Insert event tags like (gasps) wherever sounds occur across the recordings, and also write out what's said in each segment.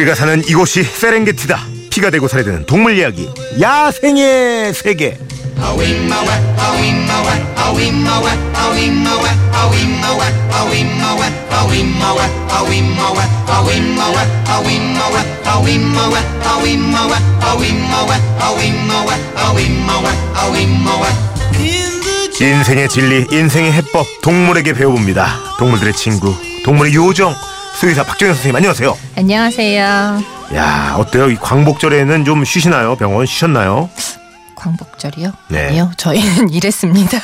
우리가 사는 이곳이 세렝게티다. 피가 되고 살이 되는 동물 이야기. 야생의 세계. 인생의 진리, 인생의 해법, 동물에게 배워봅니다. 동물들의 친구, 동물의 요정, 수의사 박정현 선생님 안녕하세요. 안녕하세요. 야 어때요? 이 광복절에는 좀 쉬시나요? 병원 쉬셨나요? 광복절이요? 네. 아니요, 저희는 (laughs) 일했습니다.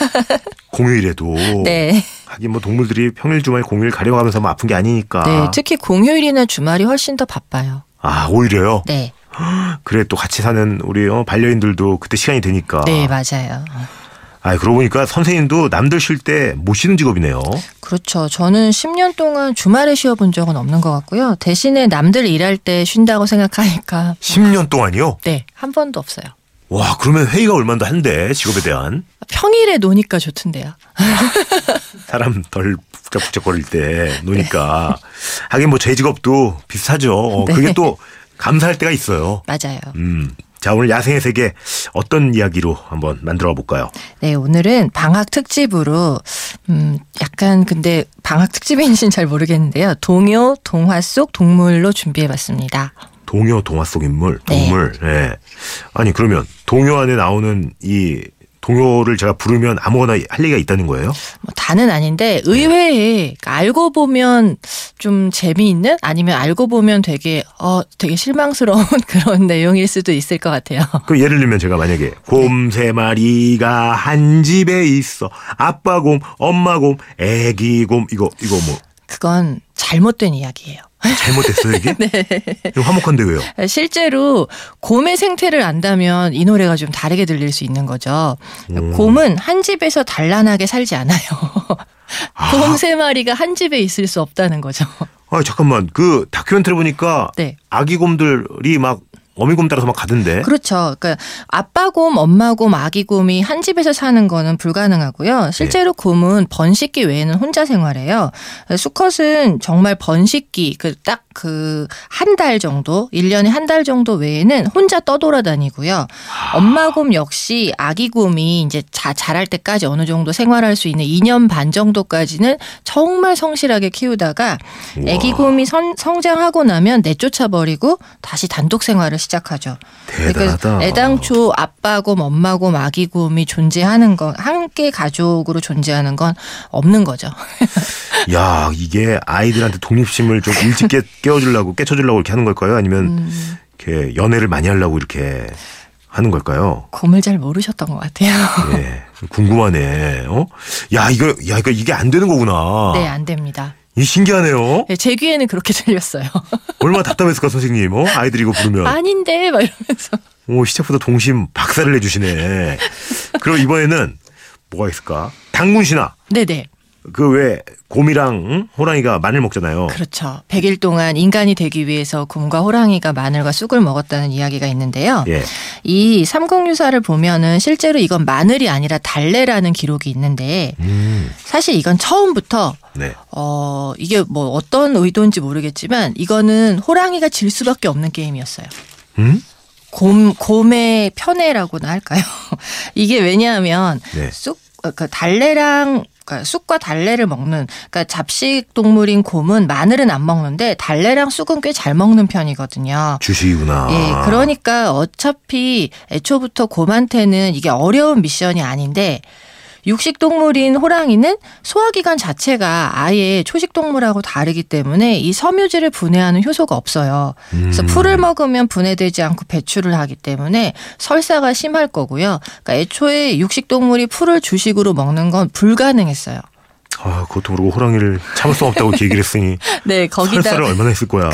공휴일에도. 네. 하긴 뭐 동물들이 평일 주말 공휴일 가려가면서 뭐 아픈 게 아니니까. 네, 특히 공휴일이나 주말이 훨씬 더 바빠요. 아 오히려요. 네. (gasps) 그래 또 같이 사는 우리 어, 반려인들도 그때 시간이 되니까. 네, 맞아요. 아 그러고 보니까 선생님도 남들 쉴때못 쉬는 직업이네요. 그렇죠. 저는 10년 동안 주말에 쉬어본 적은 없는 것 같고요. 대신에 남들 일할 때 쉰다고 생각하니까 10년 동안이요? 네, 한 번도 없어요. 와 그러면 회의가 얼마나 한데 직업에 대한 평일에 노니까 좋던데요. (laughs) 사람 덜 북적북적거릴 때 노니까 하긴 뭐 제 직업도 비슷하죠. 어, (laughs) 네. 그게 또 감사할 때가 있어요. 맞아요. 음. 자 오늘 야생의 세계 어떤 이야기로 한번 만들어 볼까요? 네, 오늘은 방학 특집으로 음 약간 근데 방학 특집인지는 잘 모르겠는데요. 동요 동화 속 동물로 준비해 봤습니다. 동요 동화 속 인물 네. 동물. 예. 아니 그러면 동요 안에 나오는 이 동요를 제가 부르면 아무거나 할 얘기가 있다는 거예요? 뭐 다는 아닌데 의외에 그러니까 알고 보면 좀 재미있는 아니면 알고 보면 되게 어 되게 실망스러운 (laughs) 그런 내용일 수도 있을 것 같아요. 그 예를 들면 제가 만약에 곰 세 마리가 한 집에 있어 아빠 곰 엄마 곰 애기 곰 이거 이거 뭐 그건 잘못된 이야기예요. 잘못됐어요 이게? (laughs) 네. 화목한데 왜요? 실제로 곰의 생태를 안다면 이 노래가 좀 다르게 들릴 수 있는 거죠. 음. 곰은 한 집에서 단란하게 살지 않아요. (laughs) 아. 곰세 마리가 한 집에 있을 수 없다는 거죠. 아 잠깐만 그 다큐멘터리 보니까 네. 아기 곰들이 막 어미곰 따라서 막 가던데. 그렇죠. 그러니까 아빠 곰, 엄마 곰, 아기 곰이 한 집에서 사는 거는 불가능하고요. 실제로 네. 곰은 번식기 외에는 혼자 생활해요. 수컷은 정말 번식기 그 딱 그 한 달 정도, 일년에 한 달 정도 외에는 혼자 떠돌아다니고요. 엄마 곰 역시 아기 곰이 이제 자, 자랄 때까지 어느 정도 생활할 수 있는 2년 반 정도까지는 정말 성실하게 키우다가 아기. 곰이 선- 성장하고 나면 내쫓아 버리고 다시 단독 생활을 시작하죠. 대단하다. 그러니까 애당초 아빠 곰, 엄마 곰, 아기 곰이 존재하는 건 함께 가족으로 존재하는 건 없는 거죠. (laughs) 야 이게 아이들한테 독립심을 좀 일찍 깨, 깨워주려고 깨쳐주려고 이렇게 하는 걸까요? 아니면 음. 이렇게 연애를 많이 하려고 이렇게 하는 걸까요? 곰을 잘 모르셨던 것 같아요. (laughs) 예, 궁금하네. 어? 야 이거 야 이거 이게 안 되는 거구나. 네, 안 됩니다. 이 신기하네요. 네, 제 귀에는 그렇게 (laughs) 들렸어요. (laughs) 얼마나 답답했을까 선생님. 어? 아이들이 이거 부르면. 아닌데 막 이러면서. 오 시작부터 동심 박살을 내주시네. 그럼 이번에는 뭐가 있을까? 당군 신화. 네네. 그 왜 곰이랑 응? 호랑이가 마늘 먹잖아요. 그렇죠. 100일 동안 인간이 되기 위해서 곰과 호랑이가 마늘과 쑥을 먹었다는 이야기가 있는데요. 예. 이 삼국유사를 보면은 실제로 이건 마늘이 아니라 달래라는 기록이 있는데 음. 사실 이건 처음부터 네. 어 이게 뭐 어떤 의도인지 모르겠지만 이거는 호랑이가 질 수밖에 없는 게임이었어요. 음? 곰 곰의 편애라고나 할까요? (laughs) 이게 왜냐하면 네. 쑥그 달래랑 그러니까 쑥과 달래를 먹는 그러니까 잡식 동물인 곰은 마늘은 안 먹는데 달래랑 쑥은 꽤 잘 먹는 편이거든요. 주식이구나. 예, 그러니까 어차피 애초부터 곰한테는 이게 어려운 미션이 아닌데 육식 동물인 호랑이는 소화기관 자체가 아예 초식 동물하고 다르기 때문에 이 섬유질을 분해하는 효소가 없어요. 그래서 음. 풀을 먹으면 분해되지 않고 배출을 하기 때문에 설사가 심할 거고요. 그러니까 애초에 육식 동물이 풀을 주식으로 먹는 건 불가능했어요. 아, 그것도 모르고 호랑이를 참을 수 없다고 얘기를 했으니 (laughs) 네, 거기다 설사를 얼마나 했을 거야.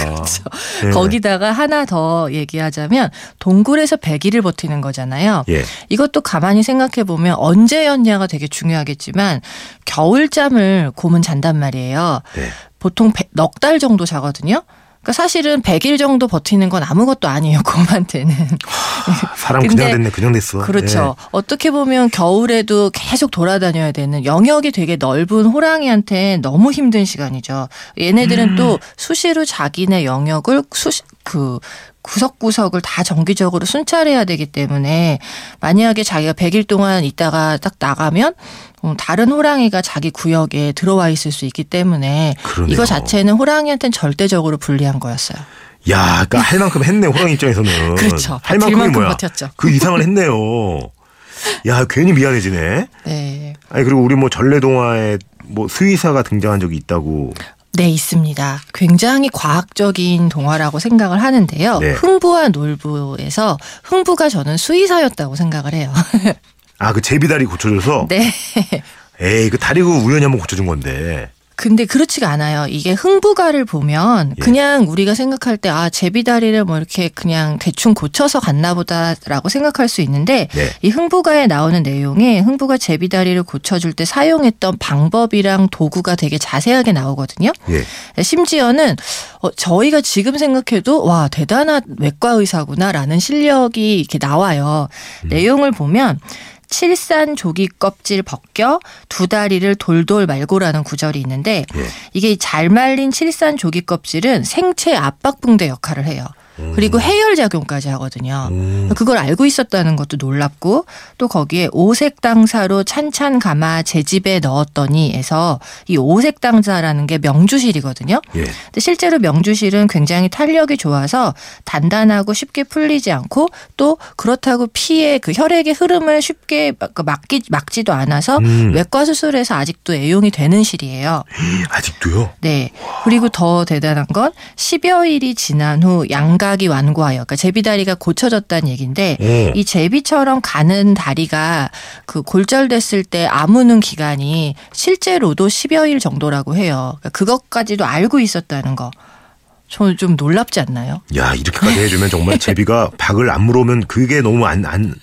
예. (laughs) 거기다가 하나 더 얘기하자면 동굴에서 100일을 버티는 거잖아요. 예. 이것도 가만히 생각해 보면 언제였냐가 되게 중요하겠지만 겨울잠을 곰은 잔단 말이에요. 네. 보통 넉 달 정도 자거든요. 그러니까 사실은 100일 정도 버티는 건 아무것도 아니에요, (laughs) 곰한테는. 사람 그냥 됐네, 그냥 됐어. 그렇죠. 어떻게 보면 겨울에도 계속 돌아다녀야 되는 영역이 되게 넓은 호랑이한테 너무 힘든 시간이죠. 얘네들은 음. 또 수시로 자기네 영역을 수시, 그 구석구석을 다 정기적으로 순찰해야 되기 때문에 만약에 자기가 100일 동안 있다가 딱 나가면 음, 다른 호랑이가 자기 구역에 들어와 있을 수 있기 때문에 그러네요. 이거 자체는 호랑이한테는 절대적으로 불리한 거였어요. 야, 그러니까 할 만큼 했네 호랑이 입장에서는. (laughs) 그렇죠. 할 만큼이 만큼 뭐야? 버텼죠. 그 이상을 했네요. 야, 괜히 미안해지네. 네. 아니 그리고 우리 뭐 전래동화에 뭐 수의사가 등장한 적이 있다고. 네, 있습니다. 굉장히 과학적인 동화라고 생각을 하는데요. 네. 흥부와 놀부에서 흥부가 저는 수의사였다고 생각을 해요. (laughs) 아, 그 제비다리 고쳐줘서. 네. 에이, 그 다리 그 우연히 한번 고쳐준 건데. 근데 그렇지가 않아요. 이게 흥부가를 보면 예. 그냥 우리가 생각할 때 아 제비다리를 뭐 이렇게 그냥 대충 고쳐서 갔나 보다라고 생각할 수 있는데 네. 이 흥부가에 나오는 내용이 흥부가 제비다리를 고쳐줄 때 사용했던 방법이랑 도구가 되게 자세하게 나오거든요. 예. 심지어는 어, 저희가 지금 생각해도 와 대단한 외과 의사구나라는 실력이 이렇게 나와요. 내용을 보면 칠산 조기 껍질 벗겨 두 다리를 돌돌 말고라는 구절이 있는데 예. 이게 잘 말린 칠산 조기 껍질은 생체 압박 붕대 역할을 해요. 그리고 해열 작용까지 하거든요. 음. 그걸 알고 있었다는 것도 놀랍고 또 거기에 오색 당사로 찬찬 감아 제 집에 넣었더니에서 이 오색 당사라는 게 명주실이거든요. 예. 근데 실제로 명주실은 굉장히 탄력이 좋아서 단단하고 쉽게 풀리지 않고 또 그렇다고 피의 그 혈액의 흐름을 쉽게 막- 그 막기 막지도 않아서 음. 외과 수술에서 아직도 애용이 되는 실이에요. 아직도요? 네. 그리고 더 대단한 건 10여 일이 지난 후 양 각이 완고하여 그러니까 제비다리가 고쳐졌다는 얘기인데 오. 이 제비처럼 가는 다리가 그 골절됐을 때 아무는 기간이 실제로도 10여일 정도라고 해요. 그러니까 그것까지도 알고 있었다는 거. 저는 좀 놀랍지 않나요? 야, 이렇게까지 해주면 정말 제비가 (laughs) 박을 안 물어오면 그게 너무 안, 안,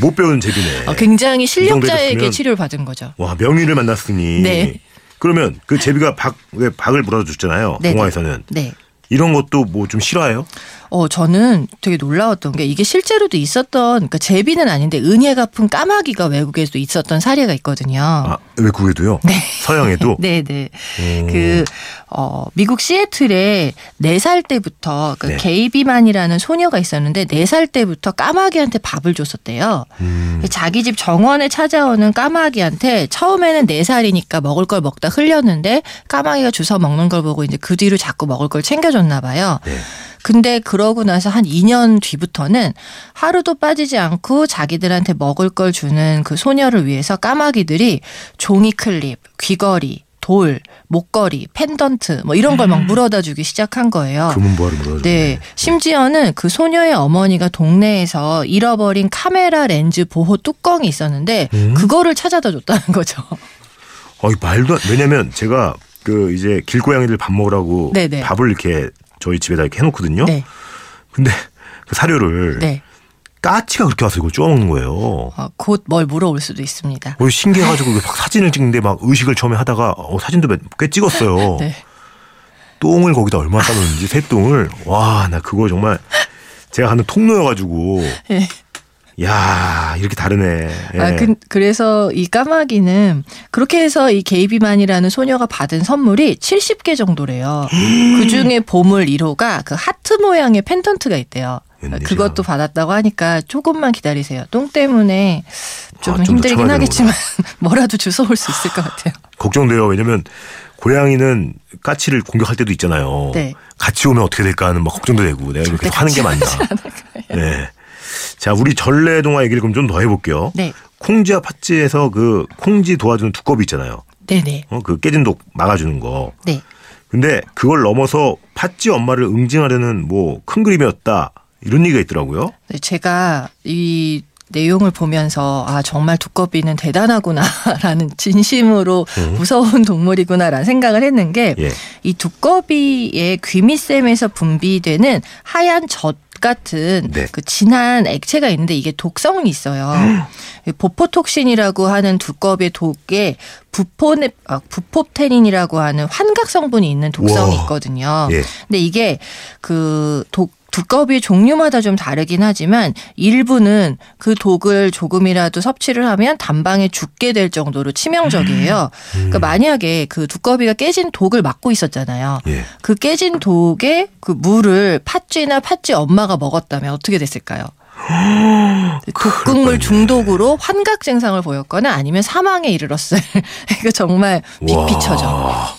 못 배운 제비네. 어, 굉장히 실력자에게 치료를 받은 거죠. 와, 명의를 만났으니. 네. 그러면 그 제비가 박, 왜 박을 물어줬잖아요. 네네. 동화에서는. 네. 이런 것도 뭐 좀 싫어해요? 어, 저는 되게 놀라웠던 게 이게 실제로도 있었던, 그러니까 제비는 아닌데 은혜 갚은 까마귀가 외국에도 있었던 사례가 있거든요. 아, 외국에도요? 서양에도? 네네. (laughs) 음. 그, 어, 미국 시애틀에 네 살 때부터 그 네. 게이비만이라는 소녀가 있었는데 네 살 때부터 까마귀한테 밥을 줬었대요. 음. 자기 집 정원에 찾아오는 까마귀한테 처음에는 네 살이니까 먹을 걸 먹다 흘렸는데 까마귀가 주워 먹는 걸 보고 이제 그 뒤로 자꾸 먹을 걸 챙겨줬나 봐요. 네. 근데 그러고 나서 한 2년 뒤부터는 하루도 빠지지 않고 자기들한테 먹을 걸 주는 그 소녀를 위해서 까마귀들이 종이 클립, 귀걸이, 돌, 목걸이, 펜던트 뭐 이런 걸 막 물어다 주기 시작한 거예요. 금은보화를 물어줘. 네. 심지어는 그 소녀의 어머니가 동네에서 잃어버린 카메라 렌즈 보호 뚜껑이 있었는데 음? 그거를 찾아다 줬다는 거죠. 어, 말도 안, 왜냐면 제가 그 이제 길고양이들 밥 먹으라고 네네. 밥을 이렇게 저희 집에다 이렇게 해놓거든요. 네. 근데 그 사료를 네. 까치가 그렇게 와서 이걸 쪼아 먹는 거예요. 어, 곧뭘 물어올 수도 있습니다. 어, 신기해가지고 막 사진을 찍는데 막 의식을 처음에 하다가 어, 사진도 몇- 꽤 찍었어요. (laughs) 네. 똥을 거기다 얼마나 싸놓는지 새똥을 와 나 그거 정말 제가 가는 통로여가지고 예. 야 이렇게 다르네. 예. 아, 그, 그래서 이 까마귀는 그렇게 해서 이 게이비만이라는 소녀가 받은 선물이 70개 정도래요. 그 중에 보물 1호가 그 하트 모양의 펜던트가 있대요. 웬일이야. 그것도 받았다고 하니까 조금만 기다리세요. 똥 때문에 좀 아, 힘들긴 하겠지만 (laughs) 뭐라도 주워올 수 있을 것 같아요. 걱정돼요. 왜냐면 고양이는 까치를 공격할 때도 있잖아요. 네. 같이 오면 어떻게 될까 하는 막 걱정도 되고 내가 이렇게 하는 게 맞나. 네. 자 우리 전래 동화 얘기를 그럼 좀 더 해볼게요. 네. 콩지와 팥지에서 그 콩지 도와주는 두꺼비 있잖아요. 네네. 어, 그 깨진 독 막아주는 거. 네. 근데 그걸 넘어서 팥쥐 엄마를 응징하려는 뭐 큰 그림이었다 이런 얘기가 있더라고요. 네, 제가 이 내용을 보면서 아 정말 두꺼비는 대단하구나라는 (laughs) 진심으로 무서운 동물이구나라는 생각을 했는 게이 예. 두꺼비의 귀밑샘에서 분비되는 하얀 젖 같은 네. 그 진한 액체가 있는데 이게 독성이 있어요. 이 보포톡신이라고 하는 두꺼비의 독에 부포네, 아, 부포테닌이라고 하는 환각 성분이 있는 독성이 우와. 있거든요. 예. 근데 이게 그 독, 두꺼비 종류마다 좀 다르긴 하지만 일부는 그 독을 조금이라도 섭취를 하면 단방에 죽게 될 정도로 치명적이에요. 그러니까 만약에 그 두꺼비가 깨진 독을 맞고 있었잖아요. 예. 그 깨진 독에 그 물을 팥쥐나 팥쥐 엄마가 먹었다면 어떻게 됐을까요? 독극물 중독으로 환각 증상을 보였거나 아니면 사망에 이르렀을. (laughs) 이거 정말 빅피처죠. 와.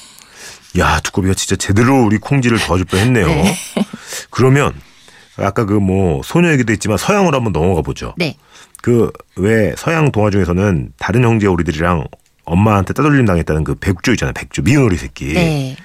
야, 두꺼비가 진짜 제대로 우리 콩지를 도와줄 뻔 했네요. 네. 그러면 아까 그 뭐 소녀 얘기도 있지만 서양으로 한번 넘어가 보죠. 네. 그 왜 서양 동화 중에서는 다른 형제 우리들이랑 엄마한테 따돌림 당했다는 그 백조 있잖아요. 백조 미운 오리 새끼. 네.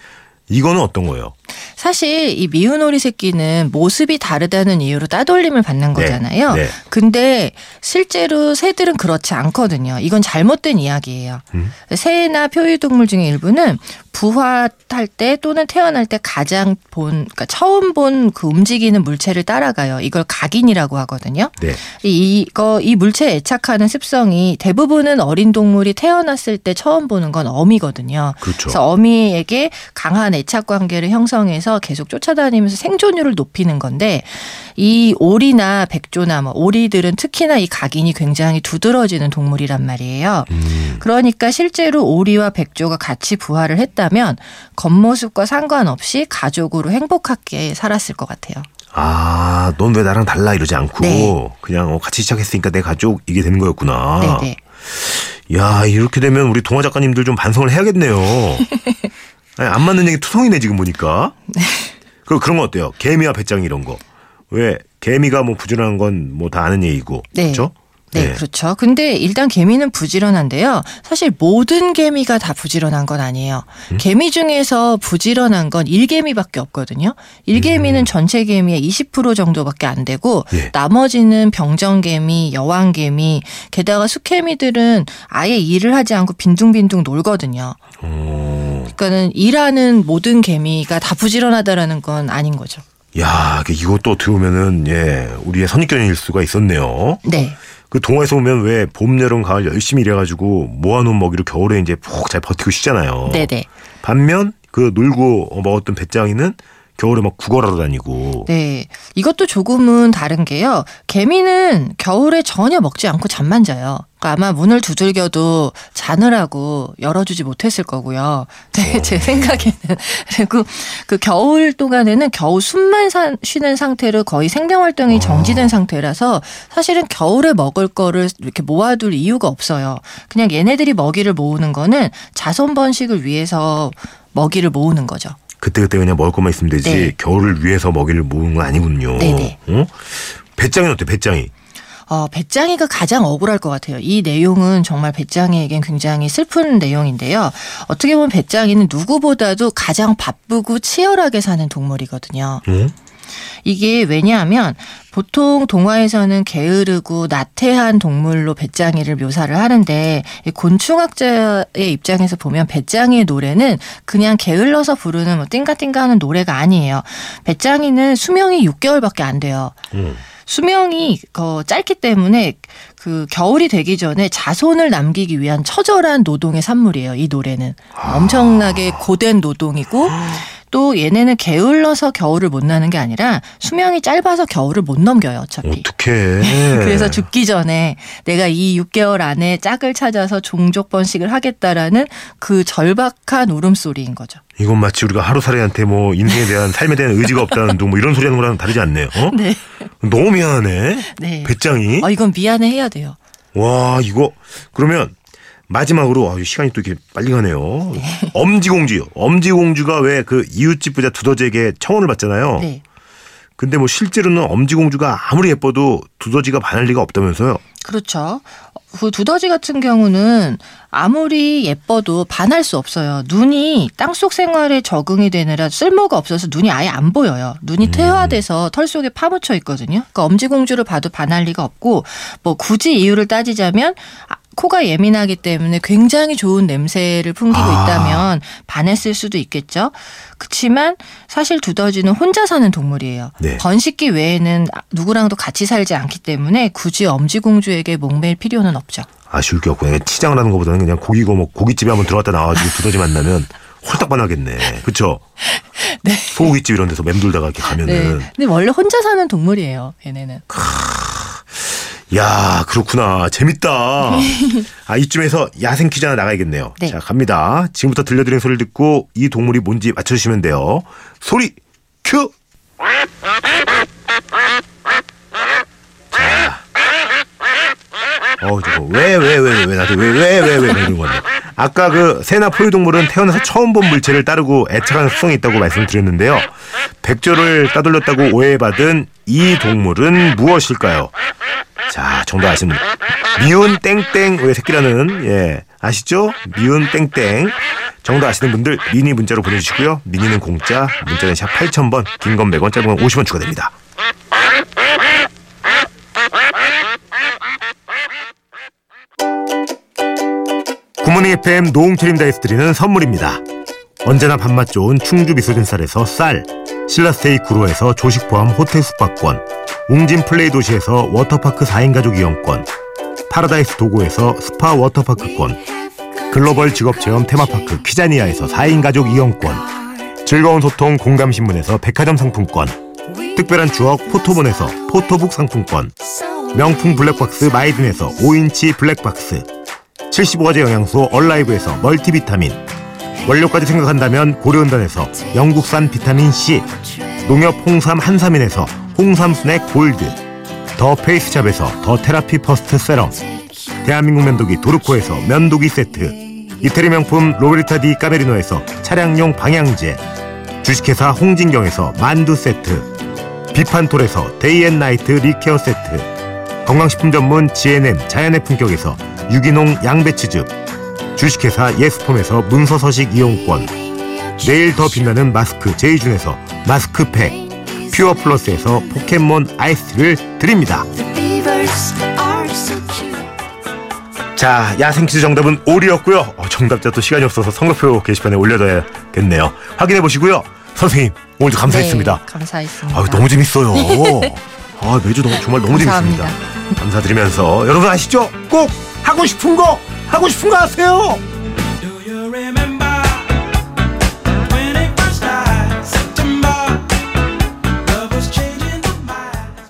이거는 어떤 거예요? 사실 이 미운 오리 새끼는 모습이 다르다는 이유로 따돌림을 받는 네, 거잖아요. 네. 근데 실제로 새들은 그렇지 않거든요. 이건 잘못된 이야기예요. 음. 새나 표유동물 중에 일부는 부화할 때 또는 태어날 때 가장 본, 그러니까 처음 본 그 움직이는 물체를 따라가요. 이걸 각인이라고 하거든요. 네. 이거 이 물체에 애착하는 습성이 대부분은 어린 동물이 태어났을 때 처음 보는 건 어미거든요. 그렇죠. 그래서 어미에게 강한 애착 관계를 형성 해서 계속 쫓아다니면서 생존율을 높이는 건데 이 오리나 백조나 뭐 오리들은 특히나 이 각인이 굉장히 두드러지는 동물이란 말이에요. 음. 그러니까 실제로 오리와 백조가 같이 부화를 했다면 겉모습과 상관없이 가족으로 행복하게 살았을 것 같아요. 아, 넌 왜 나랑 달라 이러지 않고 네. 그냥 어, 같이 시작했으니까 내 가족 이게 되는 거였구나. 네네. 야, 이렇게 되면 우리 동화 작가님들 좀 반성을 해야겠네요. (laughs) 아니, 안 맞는 얘기 투성이네 지금 보니까. (laughs) 그 그런 거 어때요? 개미와 배짱이 이런 거. 왜 개미가 뭐 부지런한 건 뭐 다 아는 얘기고. 네. 그렇죠? 네, 그렇죠. 근데 일단 개미는 부지런한데요. 사실 모든 개미가 다 부지런한 건 아니에요. 음? 개미 중에서 부지런한 건 일개미밖에 없거든요. 일개미는 전체 개미의 20% 정도밖에 안 되고 음. 예. 나머지는 병정개미, 여왕개미, 게다가 수개미들은 아예 일을 하지 않고 빈둥빈둥 놀거든요. 어. 그러니까는 일하는 모든 개미가 다 부지런하다라는 건 아닌 거죠. 야, 이것도 어떻게 보면은 예, 우리의 선입견일 수가 있었네요. 네. 그 동화에서 보면 왜 봄, 여름, 가을 열심히 일해가지고 모아놓은 먹이로 겨울에 이제 푹 잘 버티고 쉬잖아요. 네네. 반면 그 놀고 먹었던 배짱이는 겨울에 막 구걸하러 다니고. 네. 이것도 조금은 다른 게요. 개미는 겨울에 전혀 먹지 않고 잠만 자요. 그러니까 아마 문을 두들겨도 자느라고 열어주지 못했을 거고요. 네, 제 생각에는. (laughs) 그리고 그 겨울 동안에는 겨우 숨만 사- 쉬는 상태로 거의 생명 활동이 정지된 상태라서 사실은 겨울에 먹을 거를 이렇게 모아둘 이유가 없어요. 그냥 얘네들이 먹이를 모으는 거는 자손 번식을 위해서 먹이를 모으는 거죠. 그때그때 그냥 먹을 것만 있으면 되지 네. 겨울을 위해서 먹이를 모으는 건 아니군요. 네네. 어? 배짱이는 어때? 배짱이. 어, 배짱이가 가장 억울할 것 같아요. 이 내용은 정말 배짱이에겐 굉장히 슬픈 내용인데요. 어떻게 보면 배짱이는 누구보다도 가장 바쁘고 치열하게 사는 동물이거든요. 응? 이게 왜냐하면 보통 동화에서는 게으르고 나태한 동물로 배짱이를 묘사를 하는데 이 곤충학자의 입장에서 보면 배짱이의 노래는 그냥 게을러서 부르는 뭐 띵가띵가 하는 노래가 아니에요. 배짱이는 수명이 6개월밖에 안 돼요. 응. 수명이 어, 짧기 때문에 그 겨울이 되기 전에 자손을 남기기 위한 처절한 노동의 산물이에요. 이 노래는 엄청나게 고된 노동이고 또 얘네는 게을러서 겨울을 못 나는 게 아니라 수명이 짧아서 겨울을 못 넘겨요. 어차피. 어떡해. (laughs) 그래서 죽기 전에 내가 이 6개월 안에 짝을 찾아서 종족 번식을 하겠다라는 그 절박한 울음소리인 거죠. 이건 마치 우리가 하루살이한테 뭐 인생에 대한 삶에 대한 의지가 없다는 둥뭐 이런 소리 하는 거랑 다르지 않네요. 어? (laughs) 네. 너무 미안하네. 네. 배짱이. 어, 이건 미안해 해야 돼요. 와, 이거 그러면 마지막으로 아, 시간이 또 이렇게 빨리 가네요. 엄지공주요. 엄지공주가 왜 그 이웃집 부자 두더지에게 청혼을 받잖아요. 네. 근데 뭐 실제로는 엄지공주가 아무리 예뻐도 두더지가 반할 리가 없다면서요. 그렇죠. 그 두더지 같은 경우는 아무리 예뻐도 반할 수 없어요. 눈이 땅속 생활에 적응이 되느라 쓸모가 없어서 눈이 아예 안 보여요. 눈이 퇴화돼서 털 속에 파묻혀 있거든요. 그러니까 엄지공주를 봐도 반할 리가 없고 뭐 굳이 이유를 따지자면 아, 코가 예민하기 때문에 굉장히 좋은 냄새를 풍기고 아. 있다면 반했을 수도 있겠죠. 그렇지만 사실 두더지는 혼자 사는 동물이에요. 네. 번식기 외에는 누구랑도 같이 살지 않기 때문에 굳이 엄지공주에게 목매일 필요는 없죠. 아쉬울 게 없고 치장을 하는 것보다는 그냥 고기 고뭐 고깃집에 한번 들어갔다 나와가지고 두더지 만나면 홀딱 반하겠네. 그쵸? (laughs) 네. 소고기집 이런 데서 맴돌다가 이렇게 네. 가면은. 근데 원래 혼자 사는 동물이에요. 얘네는. 야, 그렇구나. 재밌다. 아, 이쯤에서 야생 퀴즈 하나 나가야겠네요. 네. 자, 갑니다. 지금부터 들려드리는 소리를 듣고 이 동물이 뭔지 맞춰주시면 돼요. 소리, 큐! 자. 어, 저거, 왜, 왜, 왜, 왜, 나도 왜, 왜, 왜, 왜, 이런 건데. 아까 그 새나 포유동물은 태어나서 처음 본 물체를 따르고 애착하는 습성이 있다고 말씀드렸는데요. 백조를 따돌렸다고 오해받은 이 동물은 무엇일까요? 자, 정답 분. 미운 땡땡 왜 새끼라는 예 아시죠? 미운 땡땡 정답 아시는 분들 미니 문자로 보내주시고요. 미니는 공짜, 문자는 샵 8000번, 긴 건 100원, 짧은 건 50원 추가됩니다. 굿모닝 FM 노홍철입니다에서 드리는 선물입니다. 언제나 밥맛 좋은 충주 미소진 쌀에서 쌀, 신라스테이 구로에서 조식 포함 호텔 숙박권, 웅진 플레이 도시에서 워터파크 4인 가족 이용권, 파라다이스 도고에서 스파 워터파크권, 글로벌 직업체험 테마파크 키자니아에서 4인 가족 이용권, 즐거운 소통 공감신문에서 백화점 상품권, 특별한 추억 포토본에서 포토북 상품권, 명품 블랙박스 마이든에서 5인치 블랙박스, 75가지 영양소 얼라이브에서 멀티비타민, 원료까지 생각한다면 고려은단에서 영국산 비타민C, 농협 홍삼 한삼인에서 홍삼 스낵 골드, 더 페이스샵에서 더 테라피 퍼스트 세럼, 대한민국 면도기 도르코에서 면도기 세트, 이태리 명품 로베르타 디 까메리노에서 차량용 방향제, 주식회사 홍진경에서 만두 세트, 비판톨에서 데이앤나이트 립케어 세트, 건강식품 전문 GNM 자연의 품격에서 유기농 양배추즙, 주식회사 예스폼에서 문서서식 이용권, 내일 더 빛나는 마스크 제이준에서 마스크팩, 퓨어 플러스에서 포켓몬 아이스를 드립니다. 자, 야생 퀴즈 정답은 오리였고요. 어, 정답자 또 시간이 없어서 성적표 게시판에 올려둬야겠네요. 확인해 보시고요. 선생님, 오늘도 감사했습니다. 네, 감사했습니다. 아유, 너무 재밌어요. (laughs) 아, 매주 너무, 정말 너무 감사합니다. 재밌습니다. 감사드리면서 여러분 아시죠? 꼭 하고 싶은 거 하고 싶은 거 하세요.